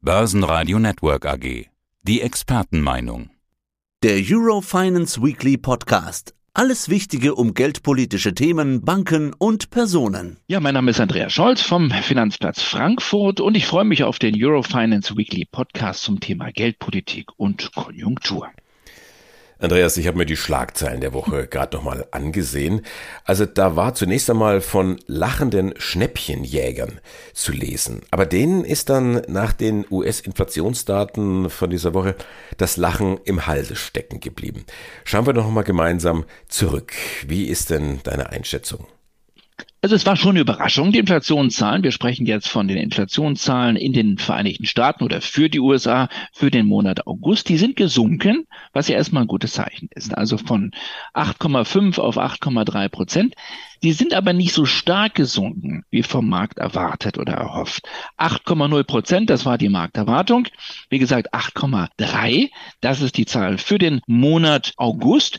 Börsenradio Network AG. Die Expertenmeinung. Der Eurofinance Weekly Podcast. Alles Wichtige um geldpolitische Themen, Banken und Personen. Ja, mein Name ist Andreas Scholz vom Finanzplatz Frankfurt und ich freue mich auf den Eurofinance Weekly Podcast zum Thema Geldpolitik und Konjunktur. Andreas, ich habe mir die Schlagzeilen der Woche gerade nochmal angesehen. Also da war zunächst einmal von lachenden Schnäppchenjägern zu lesen. Aber denen ist dann nach den US-Inflationsdaten von dieser Woche das Lachen im Halse stecken geblieben. Schauen wir doch nochmal gemeinsam zurück. Wie ist denn deine Einschätzung? Also es war schon eine Überraschung, die Inflationszahlen. Wir sprechen jetzt von den Inflationszahlen in den Vereinigten Staaten oder für die USA für den Monat August. Die sind gesunken, was ja erstmal ein gutes Zeichen ist. Also von 8,5 auf 8,3 Prozent. Die sind aber nicht so stark gesunken, wie vom Markt erwartet oder erhofft. 8,0 Prozent, das war die Markterwartung. Wie gesagt, 8,3, das ist die Zahl für den Monat August.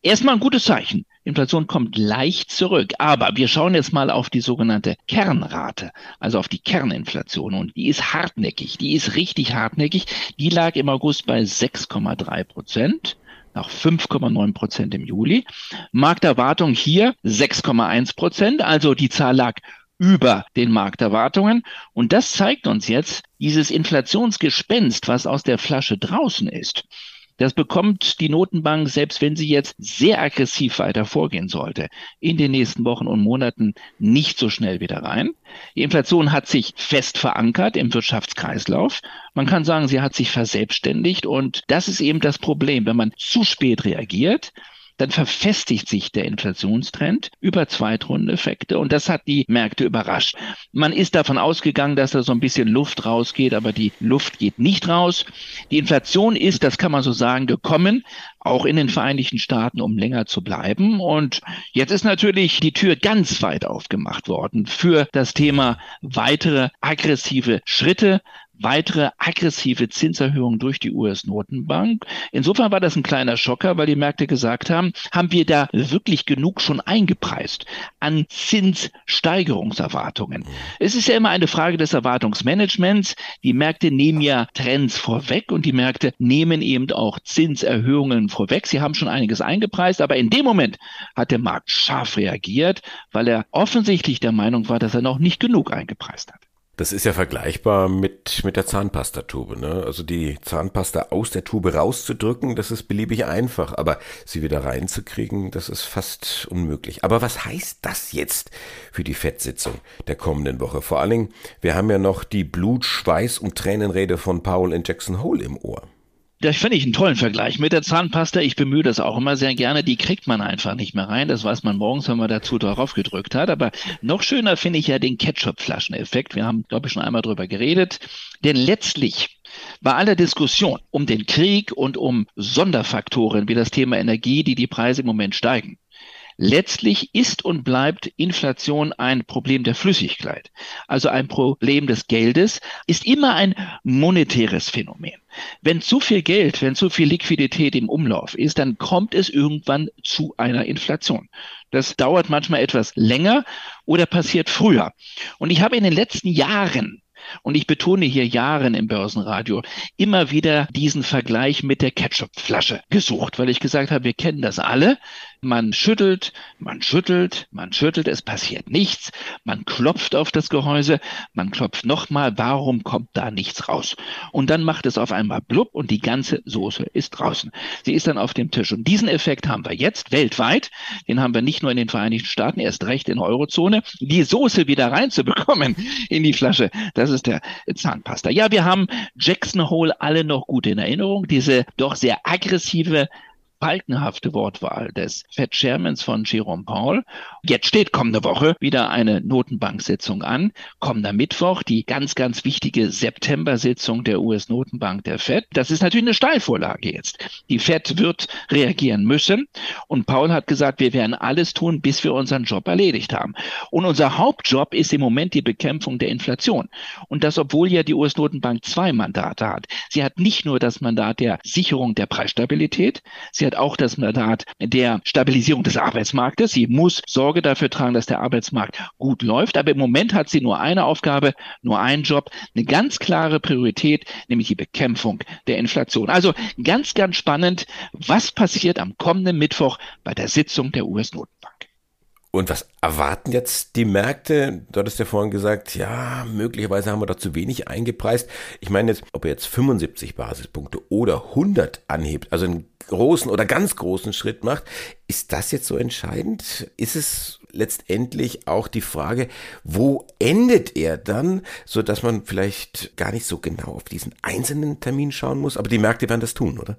Erstmal ein gutes Zeichen. Inflation kommt leicht zurück. Aber wir schauen jetzt mal auf die sogenannte Kernrate, also auf die Kerninflation. Und die ist hartnäckig. Die ist richtig hartnäckig. Die lag im August bei 6,3 Prozent nach 5,9 Prozent im Juli. Markterwartung hier 6,1 Prozent. Also die Zahl lag über den Markterwartungen. Und das zeigt uns jetzt dieses Inflationsgespenst, was aus der Flasche draußen ist. Das bekommt die Notenbank, selbst wenn sie jetzt sehr aggressiv weiter vorgehen sollte, in den nächsten Wochen und Monaten nicht so schnell wieder rein. Die Inflation hat sich fest verankert im Wirtschaftskreislauf. Man kann sagen, sie hat sich verselbstständigt und das ist eben das Problem. Wenn man zu spät reagiert, dann verfestigt sich der Inflationstrend über Zweitrundeneffekte und das hat die Märkte überrascht. Man ist davon ausgegangen, dass da so ein bisschen Luft rausgeht, aber die Luft geht nicht raus. Die Inflation ist, das kann man so sagen, gekommen, auch in den Vereinigten Staaten, um länger zu bleiben. Und jetzt ist natürlich die Tür ganz weit aufgemacht worden für das Thema weitere aggressive Schritte weitere aggressive Zinserhöhungen durch die US-Notenbank. Insofern war das ein kleiner Schocker, weil die Märkte gesagt haben, haben wir da wirklich genug schon eingepreist an Zinssteigerungserwartungen. Es ist ja immer eine Frage des Erwartungsmanagements. Die Märkte nehmen ja Trends vorweg und die Märkte nehmen eben auch Zinserhöhungen vorweg. Sie haben schon einiges eingepreist, aber in dem Moment hat der Markt scharf reagiert, weil er offensichtlich der Meinung war, dass er noch nicht genug eingepreist hat. Das ist ja vergleichbar mit, mit der Zahnpastatube. Ne? Also die Zahnpasta aus der Tube rauszudrücken, das ist beliebig einfach, aber sie wieder reinzukriegen, das ist fast unmöglich. Aber was heißt das jetzt für die Fettsitzung der kommenden Woche? Vor allen Dingen, wir haben ja noch die Blut, Schweiß und Tränenrede von Paul in Jackson Hole im Ohr. Das finde ich einen tollen Vergleich mit der Zahnpasta. Ich bemühe das auch immer sehr gerne. Die kriegt man einfach nicht mehr rein. Das weiß man morgens, wenn man dazu darauf gedrückt hat. Aber noch schöner finde ich ja den Ketchup-Flaschen-Effekt. Wir haben, glaube ich, schon einmal drüber geredet. Denn letztlich bei aller Diskussion um den Krieg und um Sonderfaktoren wie das Thema Energie, die die Preise im Moment steigen, Letztlich ist und bleibt Inflation ein Problem der Flüssigkeit, also ein Problem des Geldes, ist immer ein monetäres Phänomen. Wenn zu viel Geld, wenn zu viel Liquidität im Umlauf ist, dann kommt es irgendwann zu einer Inflation. Das dauert manchmal etwas länger oder passiert früher. Und ich habe in den letzten Jahren und ich betone hier Jahren im Börsenradio immer wieder diesen Vergleich mit der Ketchupflasche gesucht, weil ich gesagt habe, wir kennen das alle. Man schüttelt, man schüttelt, man schüttelt, es passiert nichts. Man klopft auf das Gehäuse, man klopft nochmal, warum kommt da nichts raus? Und dann macht es auf einmal blub und die ganze Soße ist draußen. Sie ist dann auf dem Tisch. Und diesen Effekt haben wir jetzt weltweit. Den haben wir nicht nur in den Vereinigten Staaten, erst recht in der Eurozone. Die Soße wieder reinzubekommen in die Flasche, das ist der Zahnpasta. Ja, wir haben Jackson Hole alle noch gut in Erinnerung. Diese doch sehr aggressive falkenhafte Wortwahl des Fed Chairmans von Jerome Paul. Jetzt steht kommende Woche wieder eine Notenbanksitzung an. Kommender Mittwoch die ganz, ganz wichtige September-Sitzung der US-Notenbank der Fed. Das ist natürlich eine Steilvorlage jetzt. Die Fed wird reagieren müssen. Und Paul hat gesagt, wir werden alles tun, bis wir unseren Job erledigt haben. Und unser Hauptjob ist im Moment die Bekämpfung der Inflation. Und das, obwohl ja die US-Notenbank zwei Mandate hat. Sie hat nicht nur das Mandat der Sicherung der Preisstabilität, sie hat auch das Mandat der Stabilisierung des Arbeitsmarktes. Sie muss Sorge dafür tragen, dass der Arbeitsmarkt gut läuft. Aber im Moment hat sie nur eine Aufgabe, nur einen Job, eine ganz klare Priorität, nämlich die Bekämpfung der Inflation. Also ganz, ganz spannend, was passiert am kommenden Mittwoch bei der Sitzung der US-Notenbank. Und was erwarten jetzt die Märkte? Du hattest ja vorhin gesagt, ja, möglicherweise haben wir da zu wenig eingepreist. Ich meine jetzt, ob er jetzt 75 Basispunkte oder 100 anhebt, also einen großen oder ganz großen Schritt macht, ist das jetzt so entscheidend? Ist es letztendlich auch die Frage, wo endet er dann, so dass man vielleicht gar nicht so genau auf diesen einzelnen Termin schauen muss, aber die Märkte werden das tun, oder?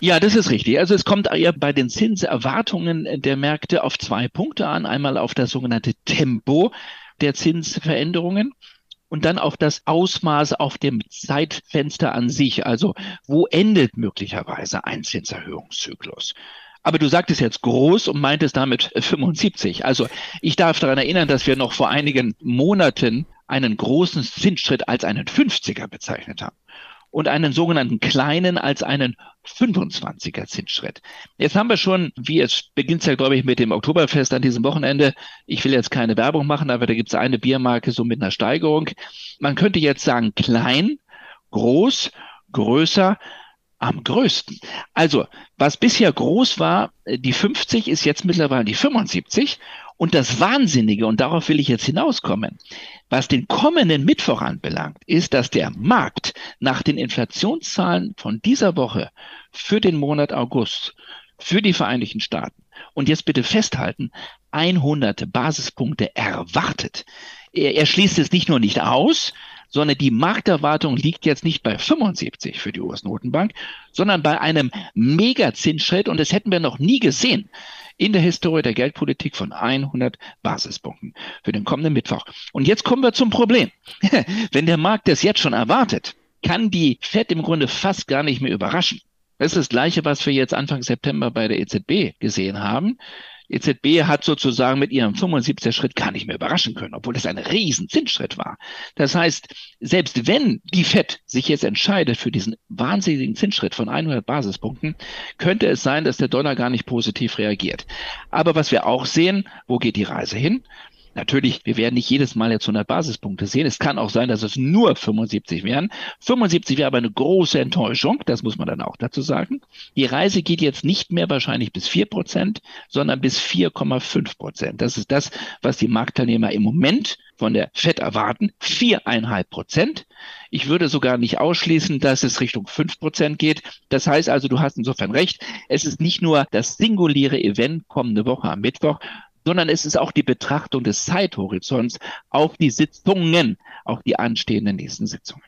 Ja, das ist richtig. Also es kommt eher bei den Zinserwartungen der Märkte auf zwei Punkte an. Einmal auf das sogenannte Tempo der Zinsveränderungen und dann auf das Ausmaß auf dem Zeitfenster an sich. Also wo endet möglicherweise ein Zinserhöhungszyklus? Aber du sagtest jetzt groß und meintest damit 75. Also ich darf daran erinnern, dass wir noch vor einigen Monaten einen großen Zinsschritt als einen 50er bezeichnet haben und einen sogenannten kleinen als einen 25er Zinsschritt. Jetzt haben wir schon, wie es beginnt ja, glaube ich, mit dem Oktoberfest an diesem Wochenende. Ich will jetzt keine Werbung machen, aber da gibt es eine Biermarke so mit einer Steigerung. Man könnte jetzt sagen klein, groß, größer, am größten. Also, was bisher groß war, die 50 ist jetzt mittlerweile die 75 und das Wahnsinnige, und darauf will ich jetzt hinauskommen, was den kommenden Mittwoch anbelangt, ist, dass der Markt nach den Inflationszahlen von dieser Woche für den Monat August für die Vereinigten Staaten und jetzt bitte festhalten, 100 Basispunkte erwartet. Er, er schließt es nicht nur nicht aus, sondern die Markterwartung liegt jetzt nicht bei 75 für die US-Notenbank, sondern bei einem Megazinsschritt und das hätten wir noch nie gesehen in der Historie der Geldpolitik von 100 Basispunkten für den kommenden Mittwoch. Und jetzt kommen wir zum Problem. Wenn der Markt das jetzt schon erwartet, kann die Fed im Grunde fast gar nicht mehr überraschen. Das ist das Gleiche, was wir jetzt Anfang September bei der EZB gesehen haben. EZB hat sozusagen mit ihrem 75er Schritt gar nicht mehr überraschen können, obwohl es ein riesen Zinsschritt war. Das heißt, selbst wenn die FED sich jetzt entscheidet für diesen wahnsinnigen Zinsschritt von 100 Basispunkten, könnte es sein, dass der Dollar gar nicht positiv reagiert. Aber was wir auch sehen, wo geht die Reise hin? Natürlich, wir werden nicht jedes Mal jetzt 100 Basispunkte sehen. Es kann auch sein, dass es nur 75 wären. 75 wäre aber eine große Enttäuschung, das muss man dann auch dazu sagen. Die Reise geht jetzt nicht mehr wahrscheinlich bis 4 Prozent, sondern bis 4,5 Prozent. Das ist das, was die Marktteilnehmer im Moment von der FED erwarten. Viereinhalb Prozent. Ich würde sogar nicht ausschließen, dass es Richtung 5 Prozent geht. Das heißt also, du hast insofern recht. Es ist nicht nur das singuläre Event kommende Woche am Mittwoch, sondern es ist auch die Betrachtung des Zeithorizonts auf die Sitzungen, auf die anstehenden nächsten Sitzungen.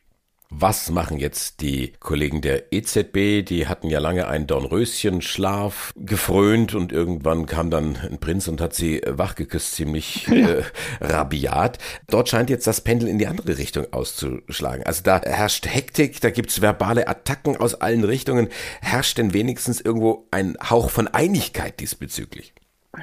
Was machen jetzt die Kollegen der EZB? Die hatten ja lange einen Dornröschenschlaf gefrönt und irgendwann kam dann ein Prinz und hat sie wachgeküsst, ziemlich ja. äh, rabiat. Dort scheint jetzt das Pendel in die andere Richtung auszuschlagen. Also da herrscht Hektik, da gibt's verbale Attacken aus allen Richtungen. Herrscht denn wenigstens irgendwo ein Hauch von Einigkeit diesbezüglich?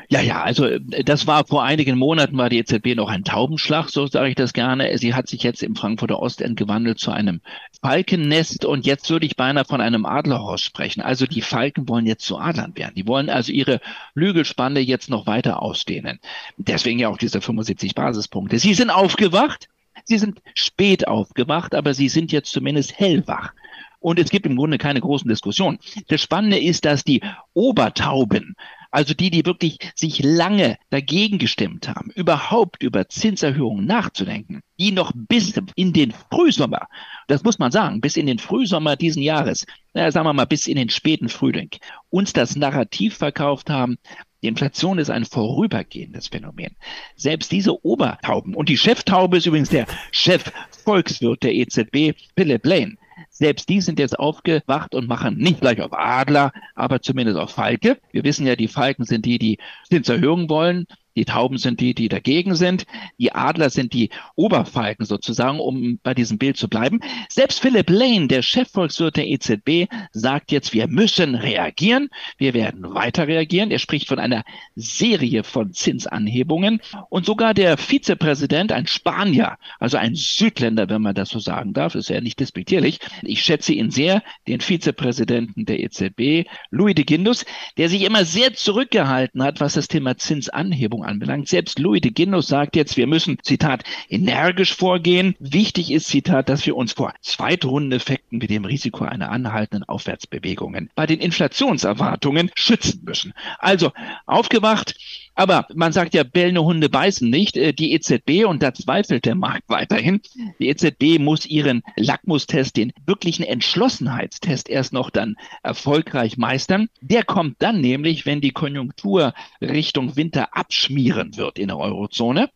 Ja, ja, also äh, das war vor einigen Monaten war die EZB noch ein Taubenschlag, so sage ich das gerne. Sie hat sich jetzt im Frankfurter Ostend gewandelt zu einem Falkennest und jetzt würde ich beinahe von einem Adlerhorst sprechen. Also die Falken wollen jetzt zu Adlern werden. Die wollen also ihre Flügelspanne jetzt noch weiter ausdehnen. Deswegen ja auch diese 75 Basispunkte. Sie sind aufgewacht. Sie sind spät aufgewacht, aber sie sind jetzt zumindest hellwach. Und es gibt im Grunde keine großen Diskussionen. Das Spannende ist, dass die Obertauben also die, die wirklich sich lange dagegen gestimmt haben, überhaupt über Zinserhöhungen nachzudenken, die noch bis in den Frühsommer, das muss man sagen, bis in den Frühsommer diesen Jahres, naja, sagen wir mal bis in den späten Frühling, uns das Narrativ verkauft haben, die Inflation ist ein vorübergehendes Phänomen. Selbst diese Obertauben, und die Cheftaube ist übrigens der Chef-Volkswirt der EZB, Philip Lane, selbst die sind jetzt aufgewacht und machen nicht gleich auf Adler, aber zumindest auf Falke. Wir wissen ja, die Falken sind die, die Zinserhöhungen wollen. Die Tauben sind die, die dagegen sind. Die Adler sind die Oberfalken sozusagen, um bei diesem Bild zu bleiben. Selbst Philip Lane, der Chefvolkswirt der EZB, sagt jetzt, wir müssen reagieren. Wir werden weiter reagieren. Er spricht von einer Serie von Zinsanhebungen. Und sogar der Vizepräsident, ein Spanier, also ein Südländer, wenn man das so sagen darf, ist ja nicht despektierlich. Ich schätze ihn sehr, den Vizepräsidenten der EZB, Louis de Guindos, der sich immer sehr zurückgehalten hat, was das Thema Zinsanhebung anbelangt. Selbst Louis de Guindos sagt jetzt, wir müssen, Zitat, energisch vorgehen. Wichtig ist, Zitat, dass wir uns vor Zweitrundeneffekten mit dem Risiko einer anhaltenden Aufwärtsbewegungen bei den Inflationserwartungen schützen müssen. Also aufgewacht, aber man sagt ja, bellende Hunde beißen nicht. Äh, die EZB, und da zweifelt der Markt weiterhin, die EZB muss ihren Lackmustest, den wirklichen Entschlossenheitstest erst noch dann erfolgreich meistern. Der kommt dann nämlich, wenn die Konjunktur Richtung Winter abschmieren wird in der Eurozone.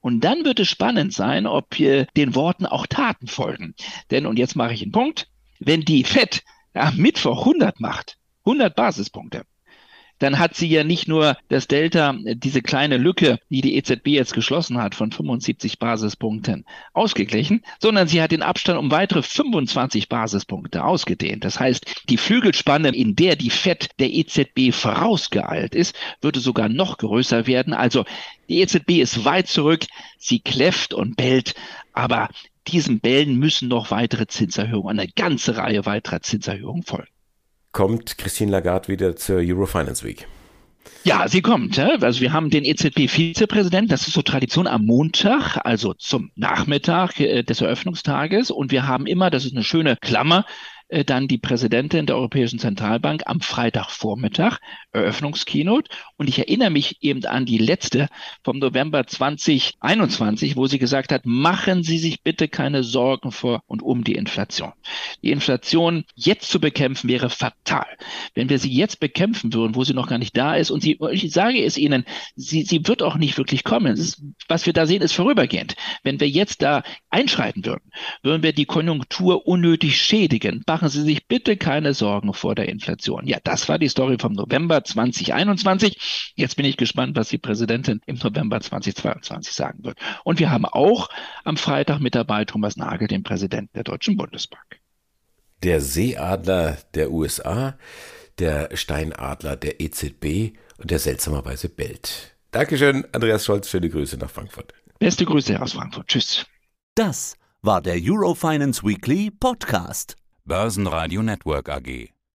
Und dann wird es spannend sein, ob den Worten auch Taten folgen. Denn, und jetzt mache ich einen Punkt, wenn die FED am Mittwoch 100 macht, 100 Basispunkte, dann hat sie ja nicht nur das Delta, diese kleine Lücke, die die EZB jetzt geschlossen hat von 75 Basispunkten ausgeglichen, sondern sie hat den Abstand um weitere 25 Basispunkte ausgedehnt. Das heißt, die Flügelspanne, in der die FED der EZB vorausgeeilt ist, würde sogar noch größer werden. Also die EZB ist weit zurück, sie kläfft und bellt, aber diesem Bellen müssen noch weitere Zinserhöhungen, eine ganze Reihe weiterer Zinserhöhungen folgen kommt Christine Lagarde wieder zur Eurofinance Week. Ja, sie kommt. Also wir haben den EZB-Vizepräsidenten, das ist so Tradition am Montag, also zum Nachmittag äh, des Eröffnungstages. Und wir haben immer, das ist eine schöne Klammer, äh, dann die Präsidentin der Europäischen Zentralbank am Freitagvormittag, Eröffnungskeynote. Und ich erinnere mich eben an die letzte vom November 2021, wo sie gesagt hat, machen Sie sich bitte keine Sorgen vor und um die Inflation. Die Inflation jetzt zu bekämpfen wäre fatal. Wenn wir sie jetzt bekämpfen würden, wo sie noch gar nicht da ist, und sie, ich sage es Ihnen, sie, sie wird auch nicht wirklich kommen. Ist, was wir da sehen, ist vorübergehend. Wenn wir jetzt da einschreiten würden, würden wir die Konjunktur unnötig schädigen machen Sie sich bitte keine Sorgen vor der Inflation. Ja, das war die Story vom November 2021. Jetzt bin ich gespannt, was die Präsidentin im November 2022 sagen wird. Und wir haben auch am Freitag mit dabei Thomas Nagel, den Präsidenten der Deutschen Bundesbank. Der Seeadler der USA, der Steinadler der EZB und der seltsamerweise bellt. Dankeschön, Andreas Scholz, schöne Grüße nach Frankfurt. Beste Grüße aus Frankfurt. Tschüss. Das war der Eurofinance Weekly Podcast. Börsenradio Network AG.